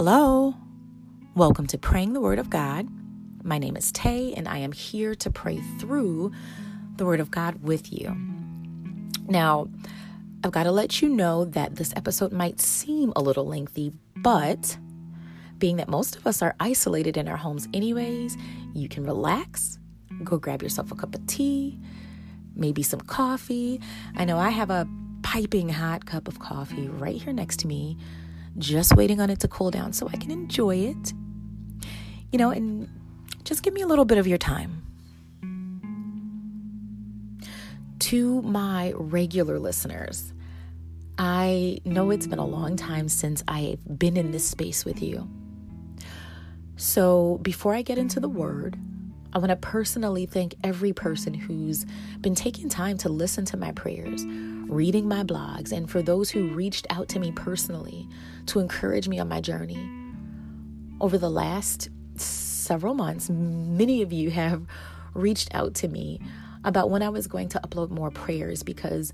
Hello. Welcome to Praying the Word of God. My name is Tay, and I am here to pray through the Word of God with you. Now, I've got to let you know that this episode might seem a little lengthy, but being that most of us are isolated in our homes anyways, you can relax, go grab yourself a cup of tea, maybe some coffee. I know I have a piping hot cup of coffee right here next to me just waiting on it to cool down so I can enjoy it. You know, and just give me a little bit of your time. To my regular listeners, I know it's been a long time since I've been in this space with you. So, before I get into the word, I want to personally thank every person who's been taking time to listen to my prayers, reading my blogs, and for those who reached out to me personally to encourage me on my journey. Over the last several months, many of you have reached out to me about when I was going to upload more prayers because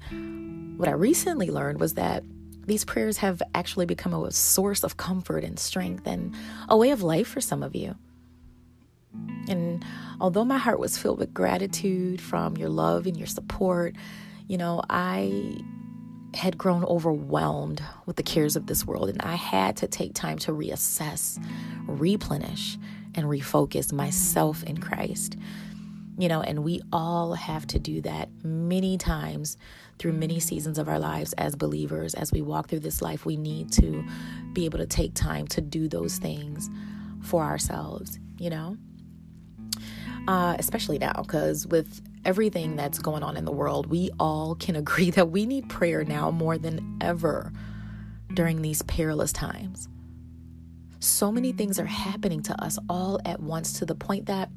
what I recently learned was that these prayers have actually become a source of comfort and strength and a way of life for some of you. And although my heart was filled with gratitude from your love and your support, you know, I had grown overwhelmed with the cares of this world, and I had to take time to reassess, replenish, and refocus myself in Christ. You know, and we all have to do that many times through many seasons of our lives as believers. As we walk through this life, we need to be able to take time to do those things for ourselves, you know? Uh, especially now, because with everything that's going on in the world, we all can agree that we need prayer now more than ever during these perilous times. So many things are happening to us all at once to the point that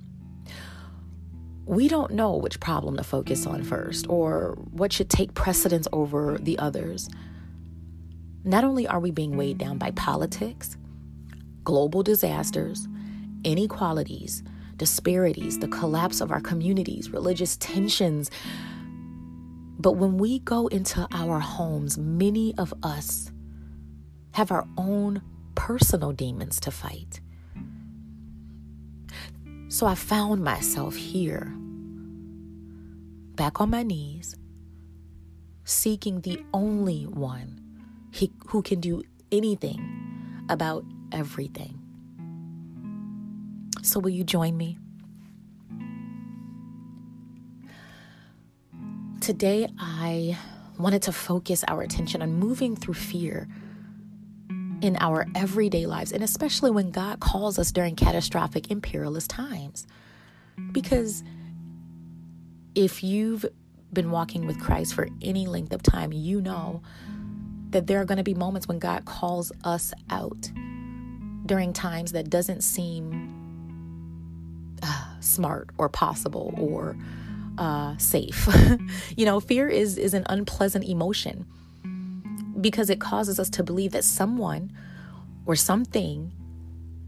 we don't know which problem to focus on first or what should take precedence over the others. Not only are we being weighed down by politics, global disasters, inequalities, disparities, the collapse of our communities, religious tensions. But when we go into our homes, many of us have our own personal demons to fight. So I found myself here, back on my knees, seeking the only one who can do anything about everything. So, will you join me? Today, I wanted to focus our attention on moving through fear in our everyday lives, and especially when God calls us during catastrophic and perilous times. Because if you've been walking with Christ for any length of time, you know that there are going to be moments when God calls us out during times that doesn't seem smart or possible or uh, safe. you know, fear is is an unpleasant emotion because it causes us to believe that someone or something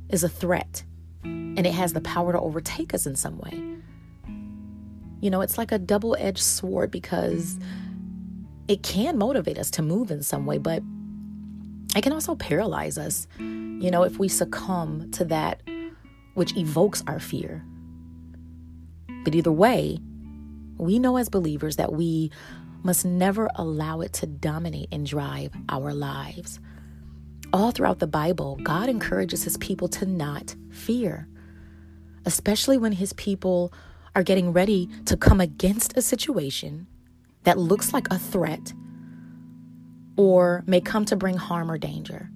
is a threat and it has the power to overtake us in some way. You know, it's like a double edged sword because it can motivate us to move in some way, but it can also paralyze us, you know, if we succumb to that which evokes our fear. But either way, we know as believers that we must never allow it to dominate and drive our lives. All throughout the Bible, God encourages his people to not fear, especially when his people are getting ready to come against a situation that looks like a threat or may come to bring harm or danger.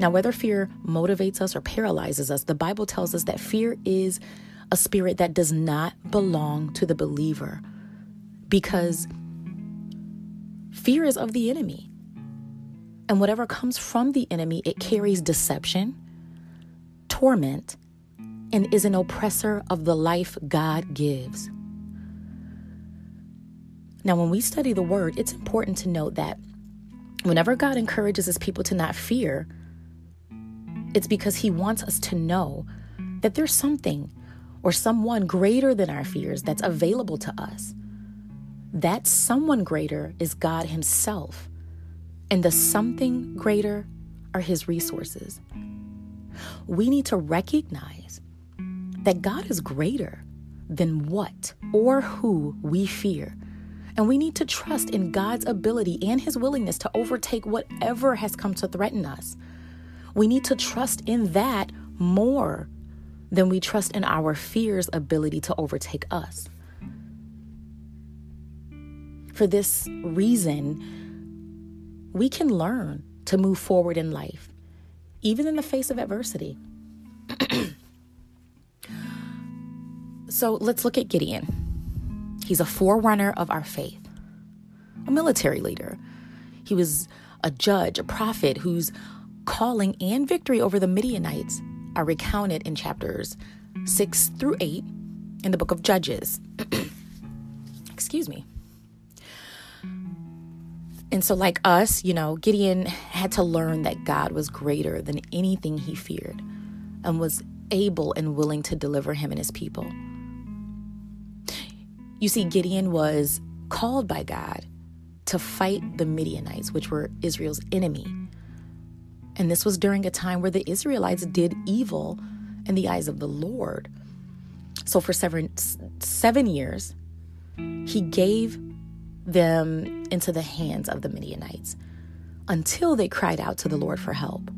Now, whether fear motivates us or paralyzes us, the Bible tells us that fear is a spirit that does not belong to the believer because fear is of the enemy. And whatever comes from the enemy, it carries deception, torment, and is an oppressor of the life God gives. Now, when we study the word, it's important to note that whenever God encourages his people to not fear, it's because he wants us to know that there's something or someone greater than our fears that's available to us. That someone greater is God Himself. And the something greater are his resources. We need to recognize that God is greater than what or who we fear. And we need to trust in God's ability and his willingness to overtake whatever has come to threaten us. We need to trust in that more than we trust in our fear's ability to overtake us. For this reason, we can learn to move forward in life, even in the face of adversity. so let's look at Gideon. He's a forerunner of our faith, a military leader. He was a judge, a prophet whose calling and victory over the Midianites are recounted in chapters 6 through 8 in the book of Judges. Excuse me. And so, like us, you know, Gideon had to learn that God was greater than anything he feared and was able and willing to deliver him and his people. You see, Gideon was called by God to fight the Midianites, which were Israel's enemy. And this was during a time where the Israelites did evil in the eyes of the Lord. So for seven, seven years, he gave them into the hands of the Midianites until they cried out to the Lord for help.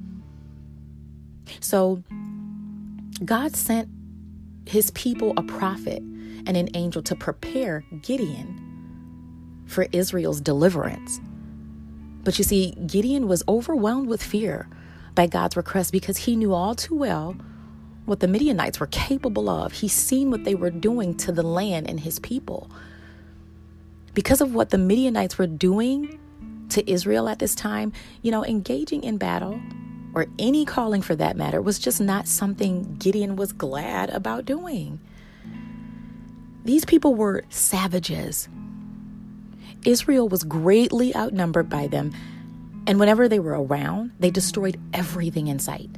So God sent his people a prophet and an angel to prepare Gideon for Israel's deliverance. But you see, Gideon was overwhelmed with fear by God's request because he knew all too well what the Midianites were capable of. He's seen what they were doing to the land and his people. Because of what the Midianites were doing to Israel at this time, you know, engaging in battle or any calling for that matter was just not something Gideon was glad about doing. These people were savages Israel was greatly outnumbered by them, and whenever they were around, they destroyed everything in sight.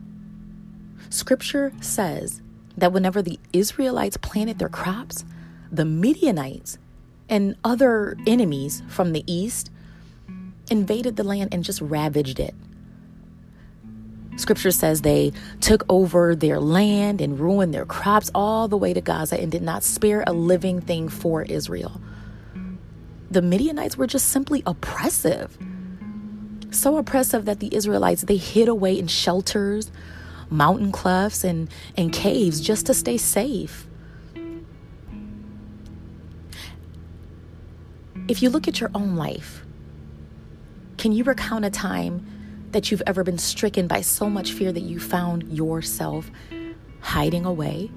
Scripture says that whenever the Israelites planted their crops, the Midianites and other enemies from the east invaded the land and just ravaged it. Scripture says they took over their land and ruined their crops all the way to Gaza and did not spare a living thing for Israel the Midianites were just simply oppressive. So oppressive that the Israelites they hid away in shelters, mountain clefts and, and caves just to stay safe. If you look at your own life, can you recount a time that you've ever been stricken by so much fear that you found yourself hiding away?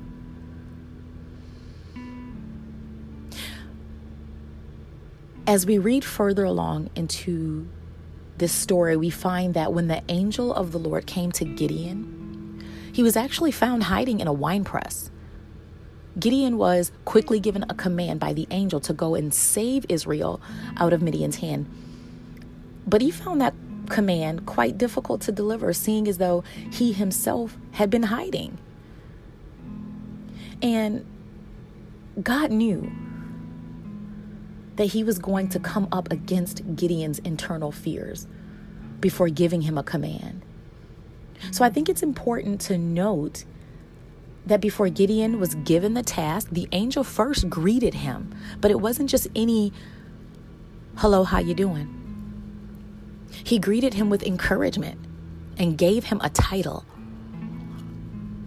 As we read further along into this story, we find that when the angel of the Lord came to Gideon, he was actually found hiding in a wine press. Gideon was quickly given a command by the angel to go and save Israel out of Midian's hand. But he found that command quite difficult to deliver, seeing as though he himself had been hiding. And God knew that he was going to come up against Gideon's internal fears before giving him a command. So I think it's important to note that before Gideon was given the task, the angel first greeted him, but it wasn't just any hello, how you doing? He greeted him with encouragement and gave him a title.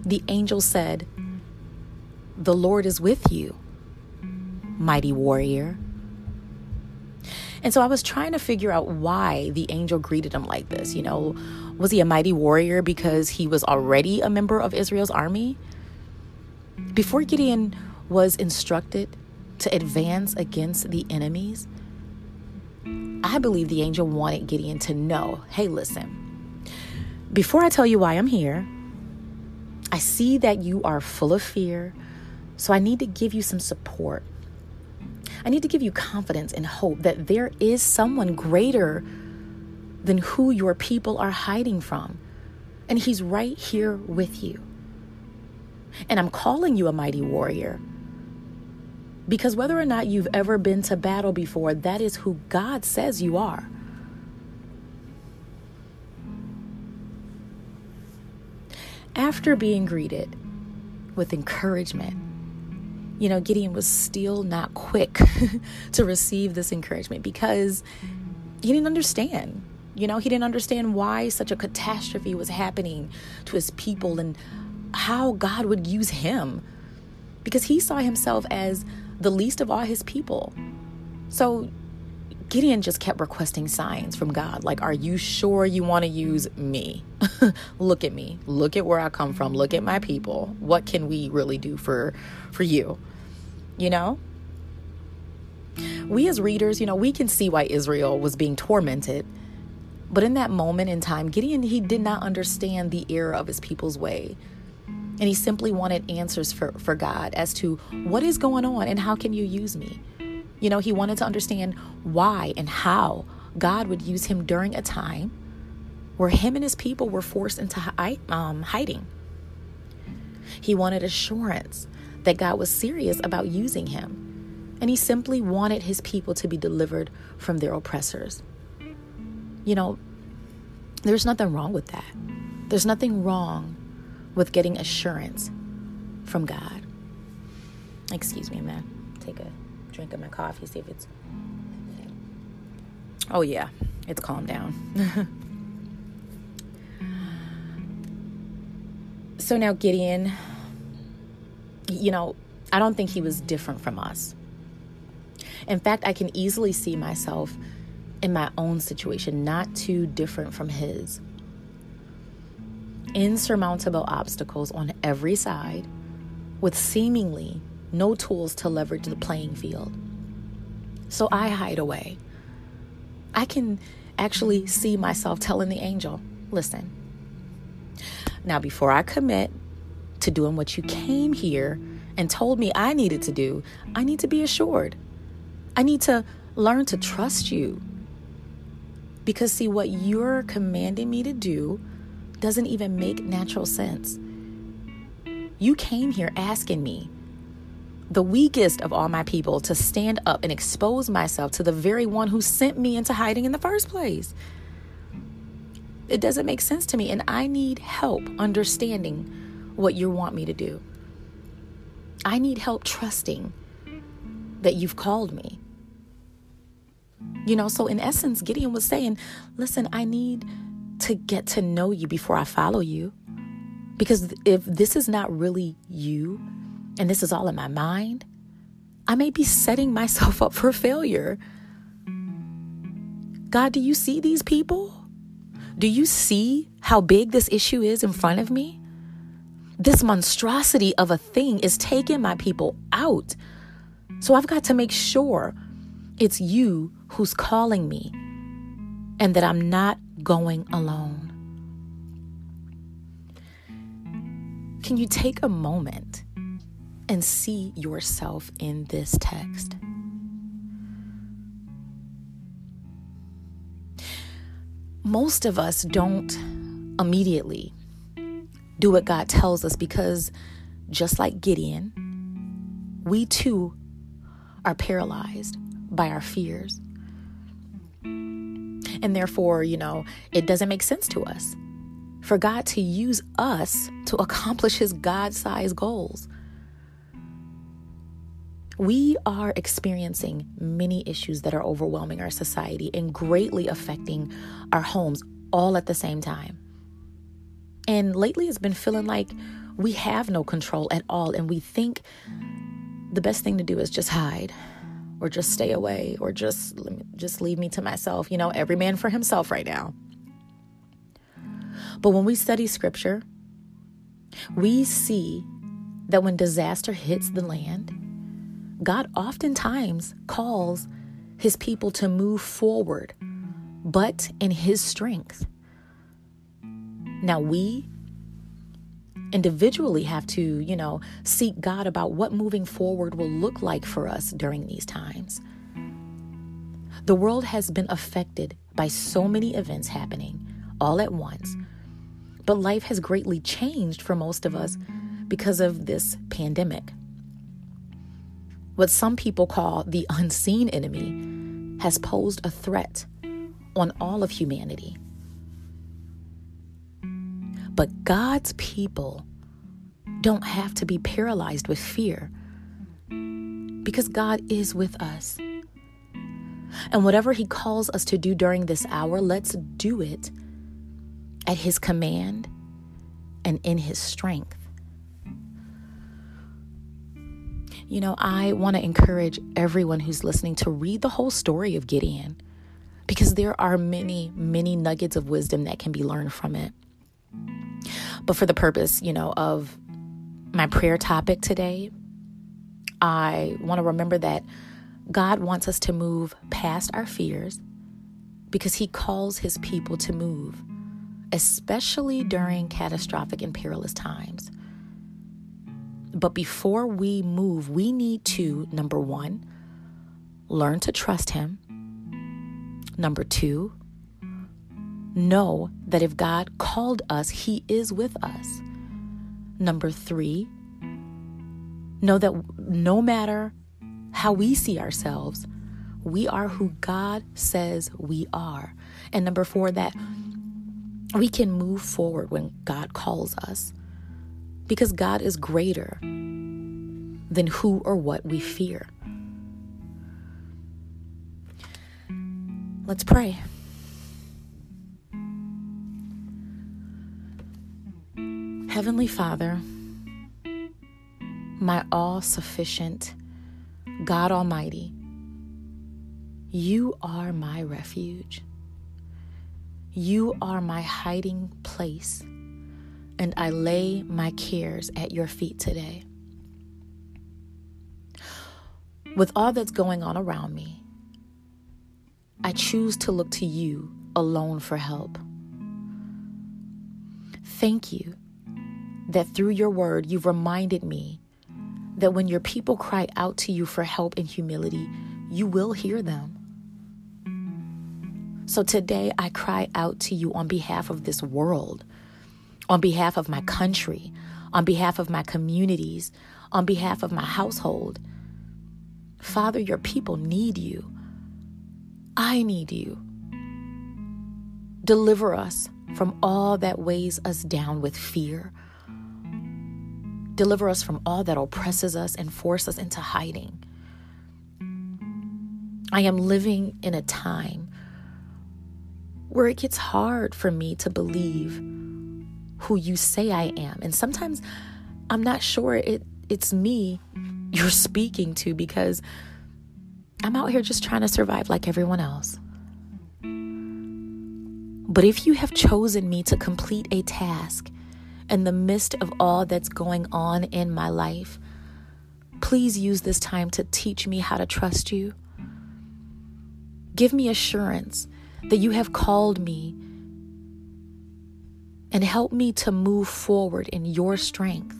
The angel said, "The Lord is with you, mighty warrior." And so I was trying to figure out why the angel greeted him like this. You know, was he a mighty warrior because he was already a member of Israel's army? Before Gideon was instructed to advance against the enemies, I believe the angel wanted Gideon to know hey, listen, before I tell you why I'm here, I see that you are full of fear, so I need to give you some support. I need to give you confidence and hope that there is someone greater than who your people are hiding from. And he's right here with you. And I'm calling you a mighty warrior because whether or not you've ever been to battle before, that is who God says you are. After being greeted with encouragement, you know, Gideon was still not quick to receive this encouragement because he didn't understand. You know, he didn't understand why such a catastrophe was happening to his people and how God would use him because he saw himself as the least of all his people. So Gideon just kept requesting signs from God. Like, are you sure you want to use me? Look at me. Look at where I come from. Look at my people. What can we really do for for you? You know? We as readers, you know, we can see why Israel was being tormented. But in that moment in time, Gideon he did not understand the error of his people's way. And he simply wanted answers for, for God as to what is going on and how can you use me? You know, he wanted to understand why and how God would use him during a time where him and his people were forced into um, hiding. He wanted assurance that God was serious about using him, and he simply wanted his people to be delivered from their oppressors. You know, there's nothing wrong with that. There's nothing wrong with getting assurance from God. Excuse me, man. Take a drink of my coffee, see if it's. Oh, yeah, it's calmed down. so now Gideon, you know, I don't think he was different from us. In fact, I can easily see myself in my own situation, not too different from his. Insurmountable obstacles on every side, with seemingly no tools to leverage the playing field. So I hide away. I can actually see myself telling the angel, listen, now before I commit to doing what you came here and told me I needed to do, I need to be assured. I need to learn to trust you. Because, see, what you're commanding me to do doesn't even make natural sense. You came here asking me the weakest of all my people to stand up and expose myself to the very one who sent me into hiding in the first place. It doesn't make sense to me, and I need help understanding what you want me to do. I need help trusting that you've called me. You know, so in essence, Gideon was saying, Listen, I need to get to know you before I follow you. Because if this is not really you, and this is all in my mind, I may be setting myself up for failure. God, do you see these people? Do you see how big this issue is in front of me? This monstrosity of a thing is taking my people out. So I've got to make sure it's you who's calling me and that I'm not going alone. Can you take a moment and see yourself in this text. Most of us don't immediately do what God tells us because, just like Gideon, we too are paralyzed by our fears. And therefore, you know, it doesn't make sense to us for God to use us to accomplish his God sized goals. We are experiencing many issues that are overwhelming our society and greatly affecting our homes all at the same time. And lately, it's been feeling like we have no control at all, and we think the best thing to do is just hide or just stay away or just just leave me to myself you know every man for himself right now but when we study scripture we see that when disaster hits the land God oftentimes calls his people to move forward, but in his strength. Now, we individually have to, you know, seek God about what moving forward will look like for us during these times. The world has been affected by so many events happening all at once, but life has greatly changed for most of us because of this pandemic what some people call the unseen enemy, has posed a threat on all of humanity. But God's people don't have to be paralyzed with fear because God is with us. And whatever He calls us to do during this hour, let's do it at His command and in His strength. You know, I want to encourage everyone who's listening to read the whole story of Gideon because there are many, many nuggets of wisdom that can be learned from it. But for the purpose, you know, of my prayer topic today, I want to remember that God wants us to move past our fears because He calls His people to move, especially during catastrophic and perilous times. But before we move, we need to, number one, learn to trust Him. Number two, know that if God called us, He is with us. Number three, know that no matter how we see ourselves, we are who God says we are. And number four, that we can move forward when God calls us because God is greater than who or what we fear. Let's pray. Heavenly Father, my all sufficient God Almighty, you are my refuge. You are my hiding place, and I lay my cares at your feet today. With all that's going on around me, I choose to look to you alone for help. Thank you that through your word you've reminded me that when your people cry out to you for help and humility, you will hear them. So today I cry out to you on behalf of this world, on behalf of my country, on behalf of my communities, on behalf of my household. Father, your people need you. I need you. Deliver us from all that weighs us down with fear, Deliver us from all that oppresses us and force us into hiding. I am living in a time where it gets hard for me to believe who you say I am. And sometimes I'm not sure it it's me you're speaking to because I'm out here just trying to survive like everyone else. But if you have chosen me to complete a task in the midst of all that's going on in my life, please use this time to teach me how to trust you. Give me assurance that you have called me and help me to move forward in your strength.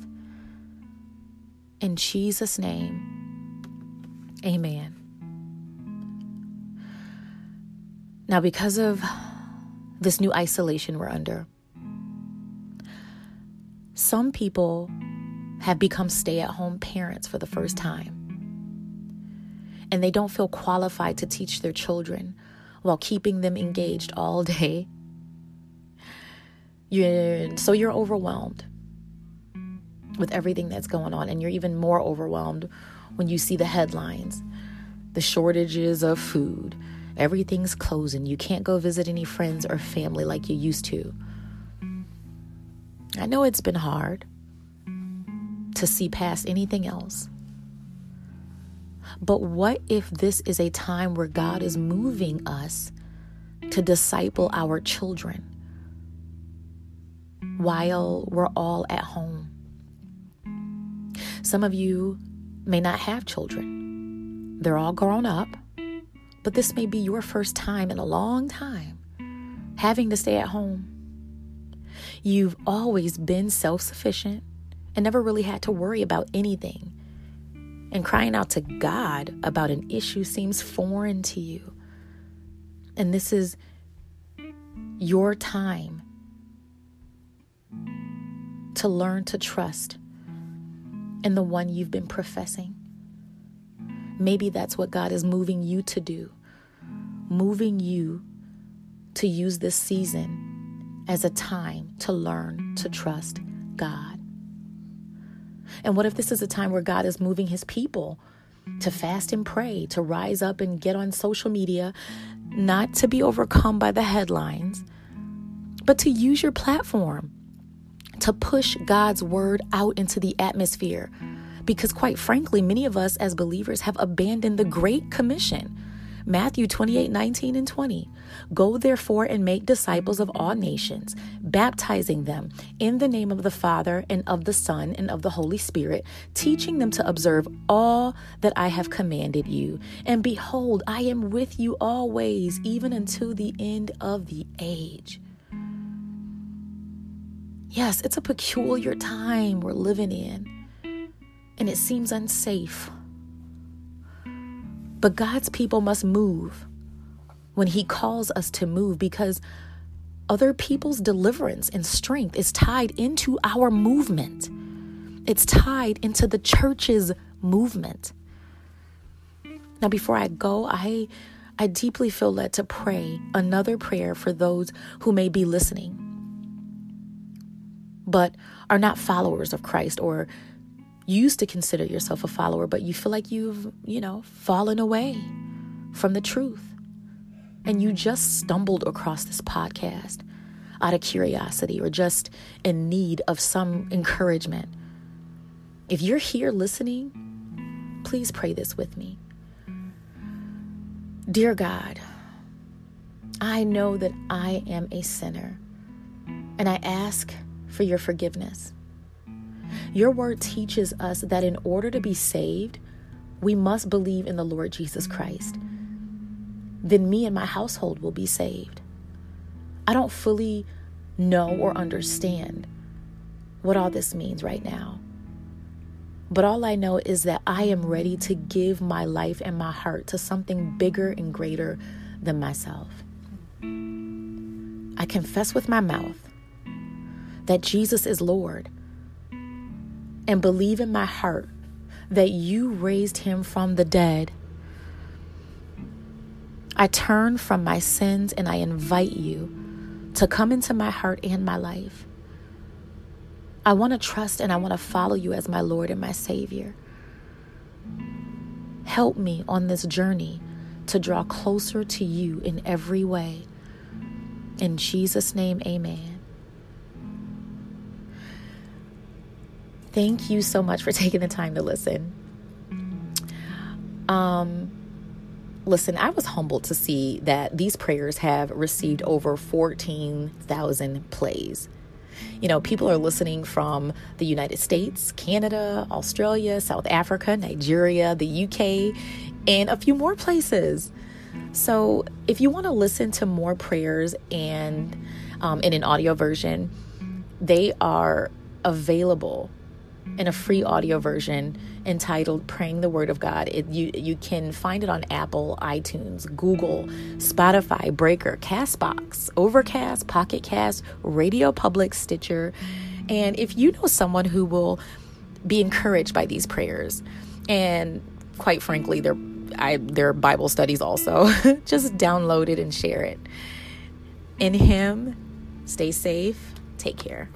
In Jesus' name, amen. Now, because of this new isolation we're under, some people have become stay at home parents for the first time. And they don't feel qualified to teach their children while keeping them engaged all day. You're, so you're overwhelmed with everything that's going on, and you're even more overwhelmed when you see the headlines the shortages of food, everything's closing, you can't go visit any friends or family like you used to. I know it's been hard to see past anything else. But what if this is a time where God is moving us to disciple our children while we're all at home? Some of you may not have children, they're all grown up, but this may be your first time in a long time having to stay at home You've always been self sufficient and never really had to worry about anything. And crying out to God about an issue seems foreign to you. And this is your time to learn to trust in the one you've been professing. Maybe that's what God is moving you to do, moving you to use this season as a time to learn to trust God? And what if this is a time where God is moving his people to fast and pray, to rise up and get on social media, not to be overcome by the headlines, but to use your platform to push God's word out into the atmosphere. Because, quite frankly, many of us as believers have abandoned the Great Commission. Matthew 28 19 and 20. Go therefore and make disciples of all nations, baptizing them in the name of the Father and of the Son and of the Holy Spirit, teaching them to observe all that I have commanded you. And behold, I am with you always, even unto the end of the age. Yes, it's a peculiar time we're living in, and it seems unsafe. But God's people must move when He calls us to move because other people's deliverance and strength is tied into our movement. It's tied into the church's movement. Now, before I go, I, I deeply feel led to pray another prayer for those who may be listening but are not followers of Christ or used to consider yourself a follower, but you feel like you've, you know, fallen away from the truth. And you just stumbled across this podcast out of curiosity or just in need of some encouragement. If you're here listening, please pray this with me. Dear God, I know that I am a sinner, and I ask for your forgiveness. Your word teaches us that in order to be saved, we must believe in the Lord Jesus Christ. Then me and my household will be saved. I don't fully know or understand what all this means right now. But all I know is that I am ready to give my life and my heart to something bigger and greater than myself. I confess with my mouth that Jesus is Lord and believe in my heart that you raised him from the dead, I turn from my sins and I invite you to come into my heart and my life. I want to trust and I want to follow you as my Lord and my Savior. Help me on this journey to draw closer to you in every way. In Jesus' name, amen. Thank you so much for taking the time to listen. Um, listen, I was humbled to see that these prayers have received over 14,000 plays. You know, people are listening from the United States, Canada, Australia, South Africa, Nigeria, the UK, and a few more places. So, if you want to listen to more prayers and um, in an audio version, they are available in a free audio version entitled Praying the Word of God. It, you, you can find it on Apple, iTunes, Google, Spotify, Breaker, Castbox, Overcast, Pocket Cast, Radio Public, Stitcher. And if you know someone who will be encouraged by these prayers, and quite frankly, they're I, their Bible studies also. Just download it and share it. In Him, stay safe. Take care.